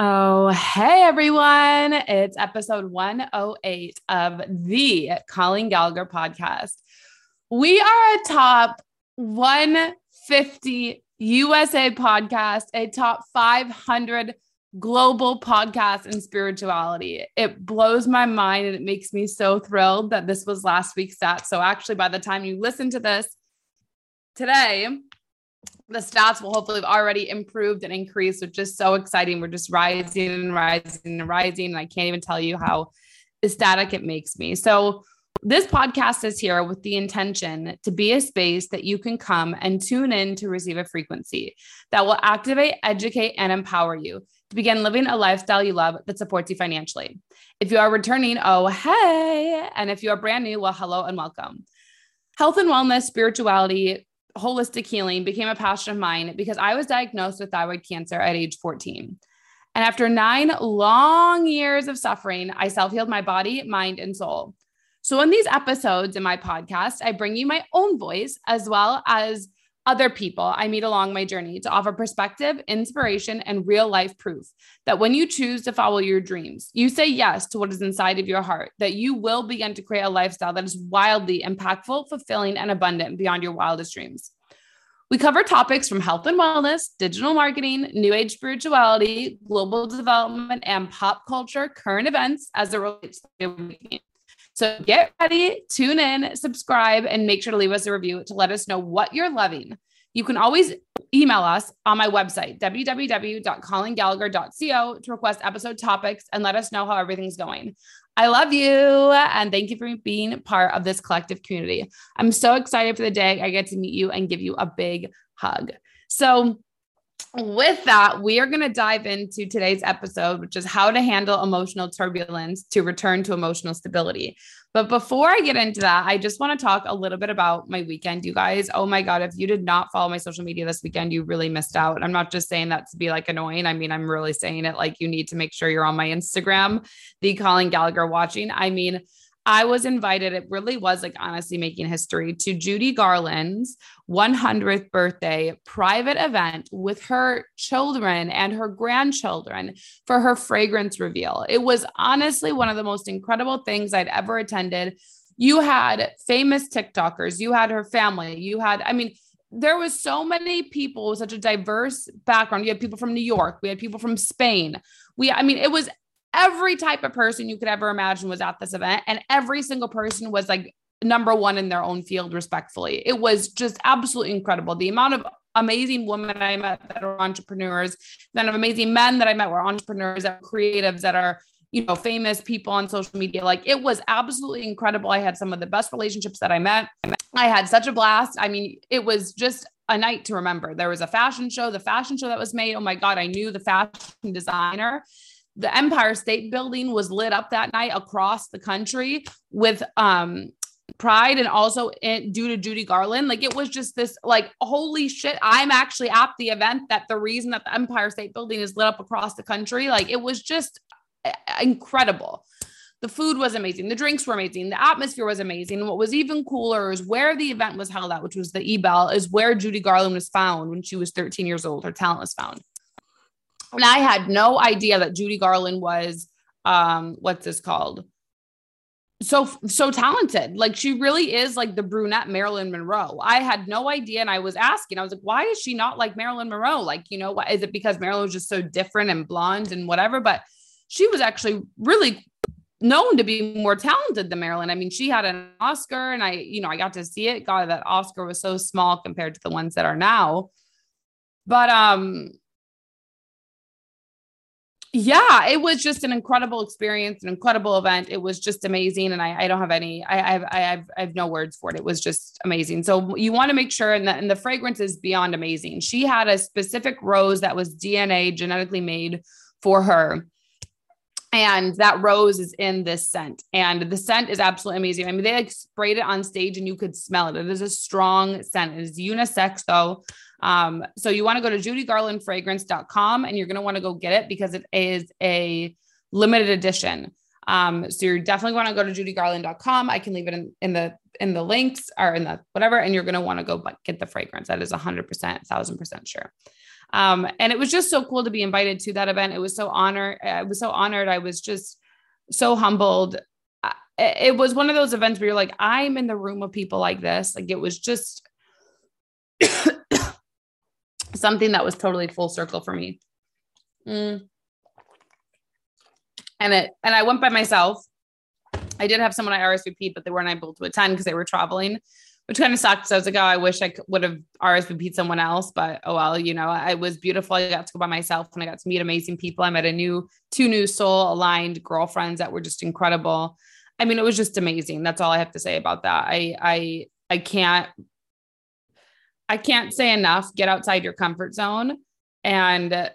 Oh, hey everyone. It's episode 108 of the Colleen Gallagher podcast. We are a top 150 USA podcast, a top 500 global podcast in spirituality. It blows my mind and it makes me so thrilled that this was last week's stat. So, actually, by the time you listen to this today, the stats will hopefully have already improved and increased, which is so exciting. We're just rising and rising and rising. And I can't even tell you how ecstatic it makes me. So, this podcast is here with the intention to be a space that you can come and tune in to receive a frequency that will activate, educate, and empower you to begin living a lifestyle you love that supports you financially. If you are returning, oh, hey. And if you are brand new, well, hello and welcome. Health and wellness, spirituality, holistic healing became a passion of mine because I was diagnosed with thyroid cancer at age 14. And after nine long years of suffering, I self healed my body, mind, and soul. So, in these episodes in my podcast, I bring you my own voice as well as other people I meet along my journey to offer perspective, inspiration, and real life proof that when you choose to follow your dreams, you say yes to what is inside of your heart, that you will begin to create a lifestyle that is wildly impactful, fulfilling, and abundant beyond your wildest dreams. We cover topics from health and wellness, digital marketing, new age spirituality, global development, and pop culture current events as it relates to so get ready, tune in, subscribe, and make sure to leave us a review to let us know what you're loving. You can always email us on my website, www.colleengallagher.co, to request episode topics and let us know how everything's going. I love you and thank you for being part of this collective community. I'm so excited for the day I get to meet you and give you a big hug. So, with that, we are going to dive into today's episode, which is how to handle emotional turbulence to return to emotional stability. But before I get into that, I just want to talk a little bit about my weekend, you guys. Oh my God, if you did not follow my social media this weekend, you really missed out. I'm not just saying that to be like annoying. I mean, I'm really saying it like you need to make sure you're on my Instagram, the Colleen Gallagher watching. I mean, I was invited, it really was like honestly making history to Judy Garland's 100th birthday private event with her children and her grandchildren for her fragrance reveal. It was honestly one of the most incredible things I'd ever attended. You had famous TikTokers, you had her family, you had, I mean, there was so many people with such a diverse background. You had people from New York, we had people from Spain. We, I mean, it was every type of person you could ever imagine was at this event and every single person was like number one in their own field respectfully. It was just absolutely incredible. The amount of amazing women i met that are entrepreneurs then of amazing men that i met were entrepreneurs that creatives that are you know famous people on social media. Like it was absolutely incredible. I had some of the best relationships that i met. I had such a blast. I mean it was just a night to remember. There was a fashion show. The fashion show that was made oh my god i knew the fashion designer the Empire State Building was lit up that night across the country with um pride and also in, due to Judy Garland. Like it was just this like holy shit. I'm actually at the event that the reason that the Empire State Building is lit up across the country. Like it was just eh, incredible. The food was amazing. The drinks were amazing. The atmosphere was amazing. what was even cooler is where the event was held at, which was the Ebell, is where Judy Garland was found when she was 13 years old. Her talent was found. And I had no idea that Judy Garland was um what's this called? So so talented. Like she really is like the brunette Marilyn Monroe. I had no idea and I was asking. I was like, why is she not like Marilyn Monroe? Like, you know, what is it because Marilyn was just so different and blonde and whatever, but she was actually really known to be more talented than Marilyn. I mean, she had an Oscar and I, you know, I got to see it. God, that Oscar was so small compared to the ones that are now. But um yeah, it was just an incredible experience, an incredible event. It was just amazing. And I, I don't have any, I, I have, I have, I have no words for it. It was just amazing. So you want to make sure, and the, and the fragrance is beyond amazing. She had a specific rose that was DNA genetically made for her. And that rose is in this scent. And the scent is absolutely amazing. I mean, they like sprayed it on stage and you could smell it. It is a strong scent. It is unisex though. Um, so you want to go to judygarlandfragrance.com and you're going to want to go get it because it is a limited edition. Um, so you're definitely want to go to judygarland.com. I can leave it in, in the in the links or in the whatever, and you're going to want to go get the fragrance. That is 100%, 1000% sure. Um, and it was just so cool to be invited to that event. It was so honored. I was so honored. I was just so humbled. It was one of those events where you're like, I'm in the room of people like this. Like it was just something that was totally full circle for me. Mm. And it, and I went by myself. I did have someone I RSVP'd, but they weren't able to attend because they were traveling which kind of sucked. So I was like, oh, I wish I would have RSVP'd someone else, but oh well, you know, I was beautiful. I got to go by myself and I got to meet amazing people. I met a new, two new soul aligned girlfriends that were just incredible. I mean, it was just amazing. That's all I have to say about that. I, I, I can't, I can't say enough. Get outside your comfort zone and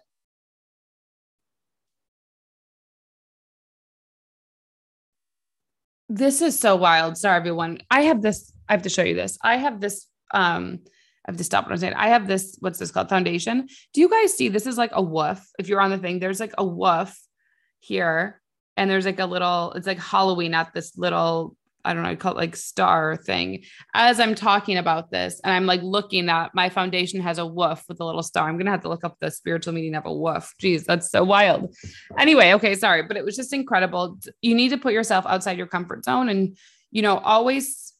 this is so wild. Sorry, everyone. I have this I have to show you this. I have this um I have to stop what I'm saying. I have this, what's this called? Foundation. Do you guys see this is like a woof? If you're on the thing, there's like a woof here. And there's like a little, it's like Halloween at this little, I don't know, I call it like star thing. As I'm talking about this, and I'm like looking at my foundation has a woof with a little star. I'm gonna have to look up the spiritual meaning of a woof. Jeez, that's so wild. Anyway, okay, sorry, but it was just incredible. You need to put yourself outside your comfort zone and you know, always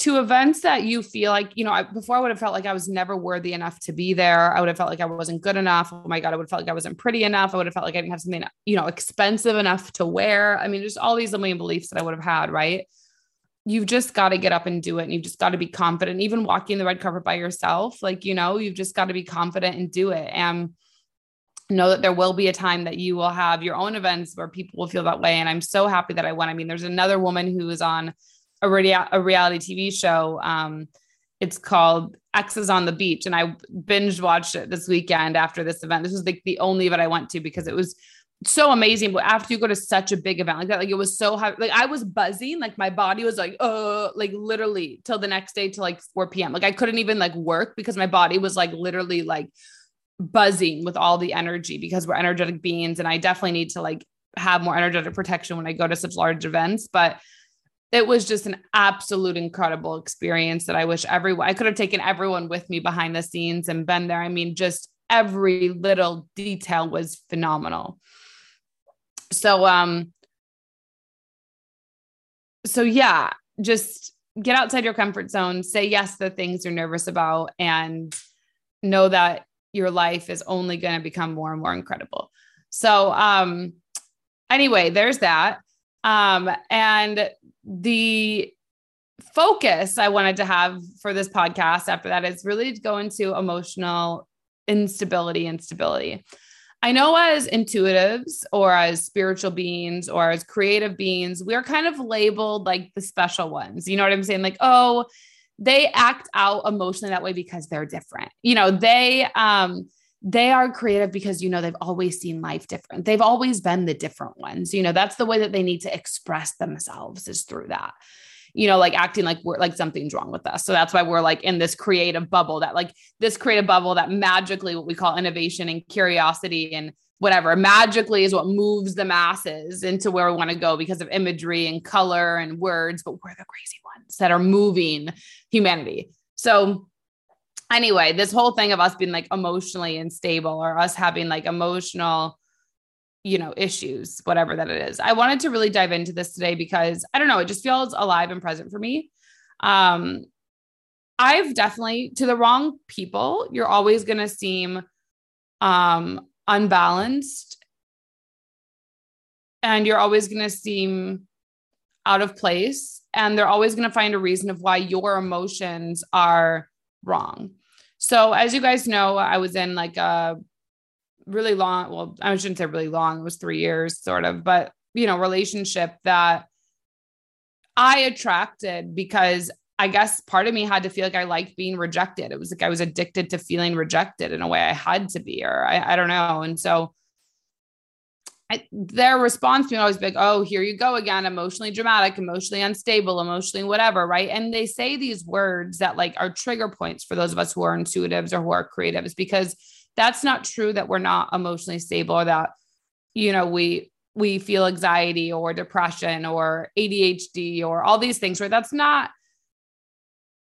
to events that you feel like, you know, I, before I would have felt like I was never worthy enough to be there. I would have felt like I wasn't good enough. Oh my God, I would have felt like I wasn't pretty enough. I would have felt like I didn't have something, you know, expensive enough to wear. I mean, just all these limiting beliefs that I would have had, right? You've just got to get up and do it. And you've just got to be confident. Even walking the red carpet by yourself, like, you know, you've just got to be confident and do it. And know that there will be a time that you will have your own events where people will feel that way. And I'm so happy that I went. I mean, there's another woman who is on a, a reality TV show. Um, it's called X's on the Beach. And I binge watched it this weekend after this event. This was like the only event I went to because it was so amazing. But after you go to such a big event like that, like it was so high, like I was buzzing, like my body was like, uh, like literally till the next day till like 4 p.m. Like I couldn't even like work because my body was like literally like buzzing with all the energy because we're energetic beings. And I definitely need to like have more energetic protection when I go to such large events. But it was just an absolute incredible experience that I wish everyone I could have taken everyone with me behind the scenes and been there. I mean, just every little detail was phenomenal. So um so yeah, just get outside your comfort zone, say yes to the things you're nervous about and know that your life is only going to become more and more incredible. So um anyway, there's that. Um and the focus I wanted to have for this podcast after that is really to go into emotional instability and stability. I know as intuitives or as spiritual beings or as creative beings, we're kind of labeled like the special ones. You know what I'm saying? Like, oh, they act out emotionally that way because they're different. You know, they um they are creative because you know they've always seen life different. They've always been the different ones you know that's the way that they need to express themselves is through that. You know like acting like we're like something's wrong with us. So that's why we're like in this creative bubble that like this creative bubble that magically what we call innovation and curiosity and whatever magically is what moves the masses into where we want to go because of imagery and color and words but we're the crazy ones that are moving humanity. So anyway, this whole thing of us being like emotionally unstable or us having like emotional, you know, issues, whatever that it is. I wanted to really dive into this today because I don't know, it just feels alive and present for me. Um, I've definitely to the wrong people, you're always going to seem um unbalanced and you're always going to seem out of place and they're always going to find a reason of why your emotions are wrong. So, as you guys know, I was in like a really long, well, I shouldn't say really long, it was three years sort of, but you know, relationship that I attracted because I guess part of me had to feel like I liked being rejected. It was like I was addicted to feeling rejected in a way I had to be, or I, I don't know. And so I, their response to me always be like, oh, here you go again, emotionally dramatic, emotionally unstable, emotionally whatever, right? And they say these words that like are trigger points for those of us who are intuitives or who are creatives, because that's not true that we're not emotionally stable or that, you know, we we feel anxiety or depression or ADHD or all these things, right? That's not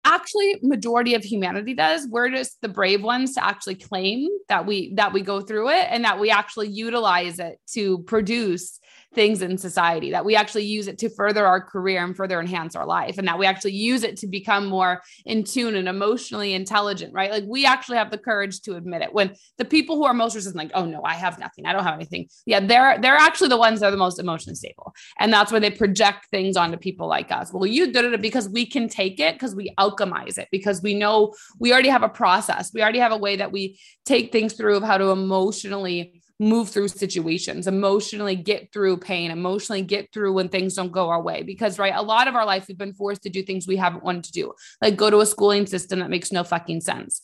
actually majority of humanity does. We're just the brave ones to actually claim that we that we go through it and that we actually utilize it to produce things in society, that we actually use it to further our career and further enhance our life, and that we actually use it to become more in tune and emotionally intelligent, right? Like we actually have the courage to admit it. When the people who are most resistant, like, oh no, I have nothing, I don't have anything. Yeah, they're they're actually the ones that are the most emotionally stable. And that's where they project things onto people like us. Well, you did it because we can take it, because we alchemize it, because we know we already have a process. We already have a way that we take things through of how to emotionally move through situations, emotionally get through pain, emotionally get through when things don't go our way. Because, right, a lot of our life, we've been forced to do things we haven't wanted to do, like go to a schooling system that makes no fucking sense.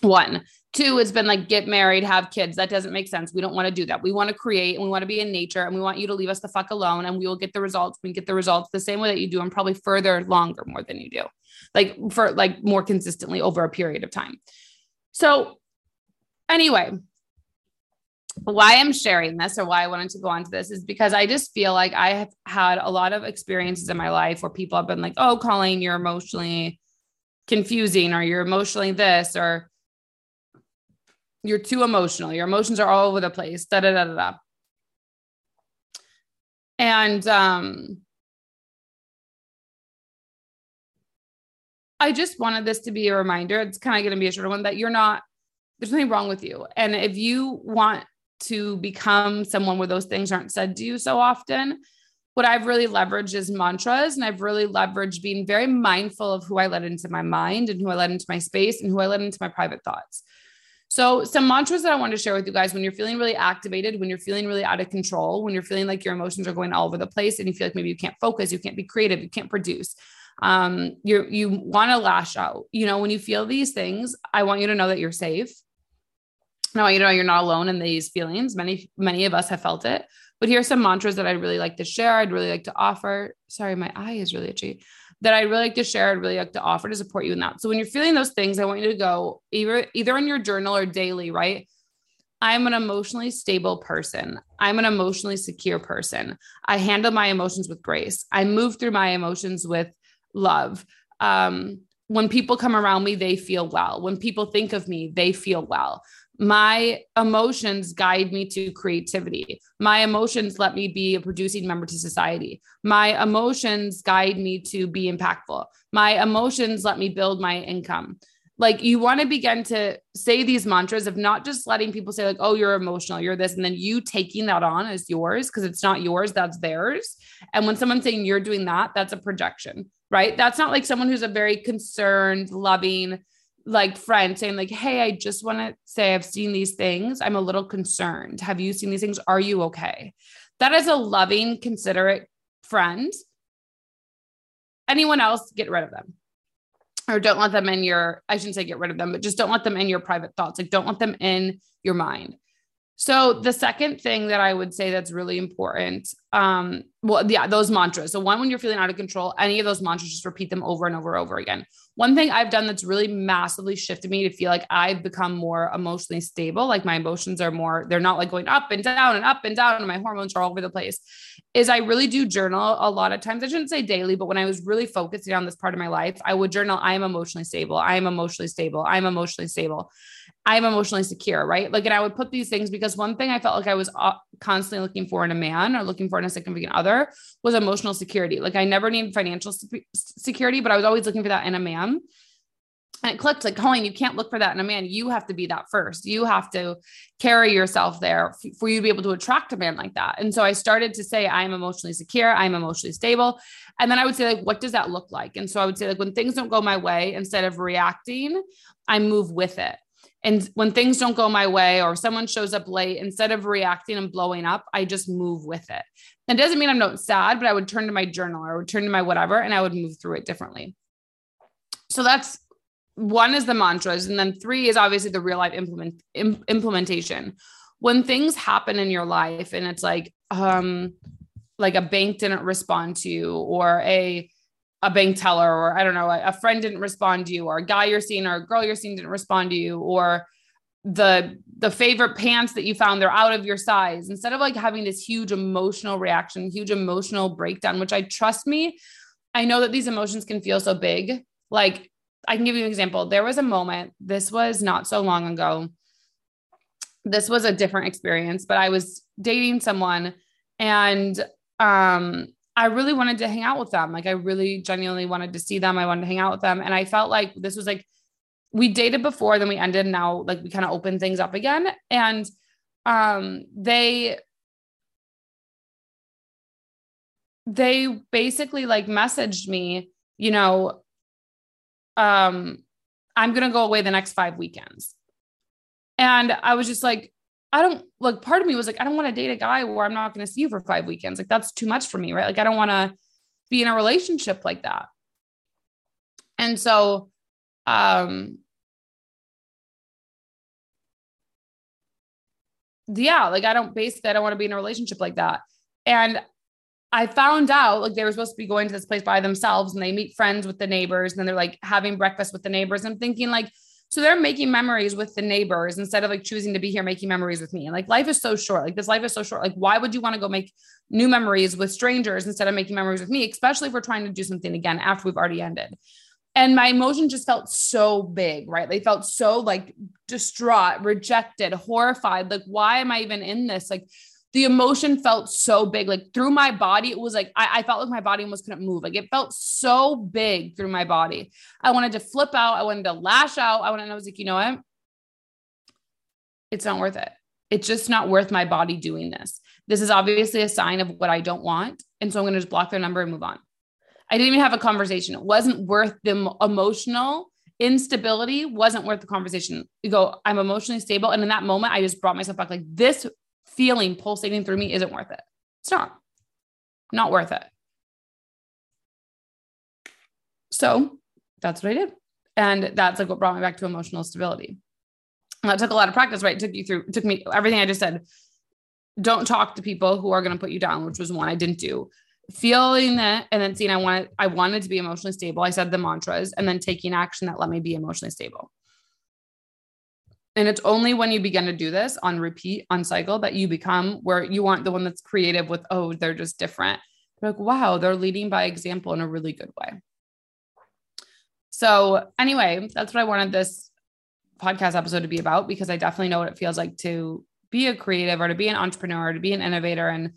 One. Two, it's been like get married, have kids. That doesn't make sense. We don't want to do that. We want to create and we want to be in nature and we want you to leave us the fuck alone and we will get the results. We get the results the same way that you do and probably further longer more than you do, like for like more consistently over a period of time. So, anyway, why I'm sharing this or why I wanted to go on to this is because I just feel like I have had a lot of experiences in my life where people have been like, oh, Colleen, you're emotionally confusing or you're emotionally this or you're too emotional. Your emotions are all over the place. Da da da da da. And um, I just wanted this to be a reminder. It's kind of going to be a short one that you're not. There's nothing wrong with you. And if you want to become someone where those things aren't said to you so often. What I've really leveraged is mantras, and I've really leveraged being very mindful of who I let into my mind and who I let into my space and who I let into my private thoughts. So, some mantras that I want to share with you guys when you're feeling really activated, when you're feeling really out of control, when you're feeling like your emotions are going all over the place and you feel like maybe you can't focus, you can't be creative, you can't produce, um, you you want to lash out. You know, when you feel these things, I want you to know that you're safe. Now you know you're not alone in these feelings. Many, many of us have felt it. But here are some mantras that I'd really like to share. I'd really like to offer. Sorry, my eye is really itchy. That I'd really like to share. I'd really like to offer to support you in that. So when you're feeling those things, I want you to go either either in your journal or daily, right? I'm an emotionally stable person. I'm an emotionally secure person. I handle my emotions with grace. I move through my emotions with love. Um, when people come around me, they feel well. When people think of me, they feel well. My emotions guide me to creativity. My emotions let me be a producing member to society. My emotions guide me to be impactful. My emotions let me build my income. Like you want to begin to say these mantras of not just letting people say, like, oh, you're emotional, you're this, and then you taking that on as yours because it's not yours, that's theirs. And when someone's saying you're doing that, that's a projection, right? That's not like someone who's a very concerned, loving, like friend saying like hey i just want to say i've seen these things. I'm a little concerned. Have you seen these things? Are you okay? That is a loving considerate friend. Anyone else get rid of them. Or don't let them in your i shouldn't say get rid of them but just don't let them in your private thoughts. Like don't let them in your mind so the second thing that I would say that's really important, um, well, yeah, those mantras. So one, when you're feeling out of control, any of those mantras, just repeat them over and over and over again. One thing I've done that's really massively shifted me to feel like I've become more emotionally stable, like my emotions are more, they're not like going up and down and up and down, and my hormones are all over the place. Is I really do journal a lot of times. I shouldn't say daily, but when I was really focusing on this part of my life, I would journal, I am emotionally stable. I am emotionally stable. I'm emotionally stable. I'm emotionally secure, right? Like, and I would put these things because one thing I felt like I was uh, constantly looking for in a man or looking for in a significant other was emotional security. Like, I never needed financial security, but I was always looking for that in a man. And it clicked like, Colleen, you can't look for that in a man. You have to be that first. You have to carry yourself there for you to be able to attract a man like that. And so I started to say, I'm emotionally secure. I'm emotionally stable. And then I would say, like, what does that look like? And so I would say, like, when things don't go my way, instead of reacting, I move with it. And when things don't go my way or someone shows up late, instead of reacting and blowing up, I just move with it. It doesn't mean I'm not sad, but I would turn to my journal or I would turn to my whatever and I would move through it differently. So that's one is the mantras. And then three is obviously the real life implement, Im- implementation. When things happen in your life and it's like, um, like a bank didn't respond to you or a a bank teller or I don't know, a, friend didn't respond to you or a guy you're seeing or a girl you're seeing didn't respond to you or the the favorite pants that you found they're out of your size instead of like having this huge emotional reaction huge emotional breakdown which i trust me i know that these emotions can feel so big Like, I can give you an example. There was a moment, this was not so long ago. This was a different experience, but I was dating someone and um I really wanted to hang out with them. Like I really genuinely wanted to see them. I wanted to hang out with them and I felt like this was like we dated before then we ended now like we kind of opened things up again and um they they basically like messaged me, you know, um, I'm gonna go away the next five weekends. And I was just like, I don't like part of me was like, I don't want to date a guy where I'm not gonna see you for five weekends. Like that's too much for me, right? Like I don't want to be in a relationship like that. And so um yeah, like I don't basically I don't want to be in a relationship like that. And I found out like they were supposed to be going to this place by themselves and they meet friends with the neighbors and then they're like having breakfast with the neighbors. I'm thinking like, so they're making memories with the neighbors instead of like choosing to be here making memories with me. And like life is so short. Like this life is so short. Like why would you want to go make new memories with strangers instead of making memories with me, especially if we're trying to do something again after we've already ended? And my emotion just felt so big, right? They felt so like distraught, rejected, horrified. Like, why am I even in this? Like, the emotion felt so big like through my body it was like I, I, felt like my body almost couldn't move like it felt so big through my body. I wanted to flip out i wanted to lash out i wanted i was like you know what? It's not worth it. It's just not worth my body doing this. This is obviously a sign of what i don't want and so i'm going to just block their number and move on. I didn't even have a conversation. It wasn't worth the emotional instability wasn't worth the conversation. You go i'm emotionally stable and in that moment i just brought myself back like this feeling pulsating through me isn't worth it. It's not, not worth it. So that's what I did. And that's like what brought me back to emotional stability. And that took a lot of practice, right? It took you through, took me everything I just said. Don't talk to people who are going to put you down, which was one I didn't do. Feeling that and then seeing I wanted, I wanted to be emotionally stable. I said the mantras and then taking action that let me be emotionally stable. And it's only when you begin to do this on repeat, on cycle, that you become where you aren't the one that's creative with, oh, they're just different. They're like, wow, they're leading by example in a really good way. So, anyway, that's what I wanted this podcast episode to be about because I definitely know what it feels like to be a creative or to be an entrepreneur, or to be an innovator. And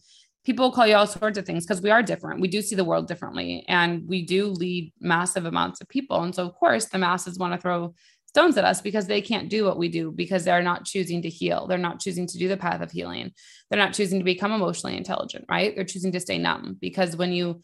people call you all sorts of things because we are different. We do see the world differently and we do lead massive amounts of people. And so, of course, the masses want to throw stones at us because they can't do what we do because they're not choosing to heal. They're not choosing to do the path of healing. They're not choosing to become emotionally intelligent, right? They're choosing to stay numb because when you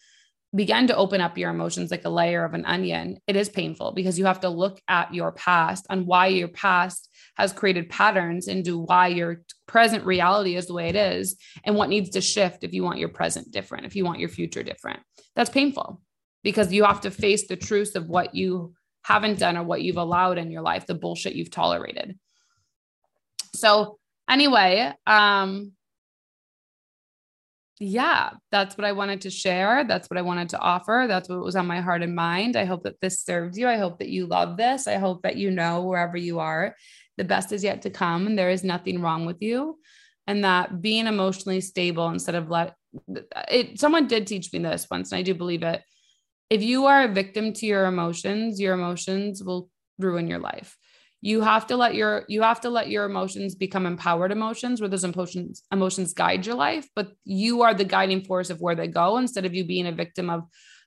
begin to open up your emotions like a layer of an onion, it is painful because you have to look at your past and why your past has created patterns into why your present reality is the way it is and what needs to shift if you want your present different, if you want your future different. That's painful because you have to face the truth of what you haven't done or what you've allowed in your life, the bullshit you've tolerated. So, anyway, um, yeah, that's what I wanted to share. That's what I wanted to offer. That's what was on my heart and mind. I hope that this serves you. I hope that you love this. I hope that you know wherever you are, the best is yet to come and there is nothing wrong with you. And that being emotionally stable instead of let it, someone did teach me this once, and I do believe it if you are a victim to your emotions, your emotions will ruin your life. You have to let your you have to let your emotions become empowered emotions where those emotions emotions guide your life, but you are the guiding force of where they go instead of you being a victim of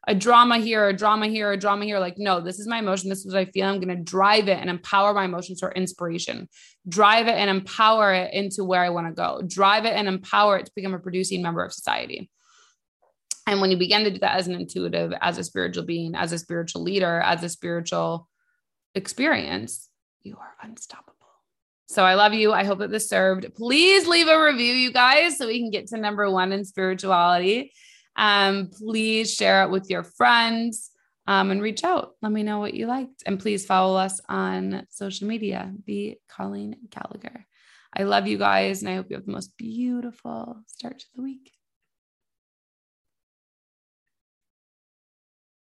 a drama here, a drama here, a drama here. Like, no, this is my emotion. This is what I feel. I'm going to drive it and empower my emotions for inspiration. Drive it and empower it into where I want to go. Drive it and empower it to become a producing member of society. And when you begin to do that as an intuitive, as a spiritual being, as a spiritual leader, as a spiritual experience, you are unstoppable. So I love you. I hope that this served. Please leave a review, you guys, so we can get to number one in spirituality. Um, please share it with your friends um, and reach out. Let me know what you liked. And please follow us on social media, Be Colleen Gallagher. I love you guys, and I hope you have the most beautiful start to the week.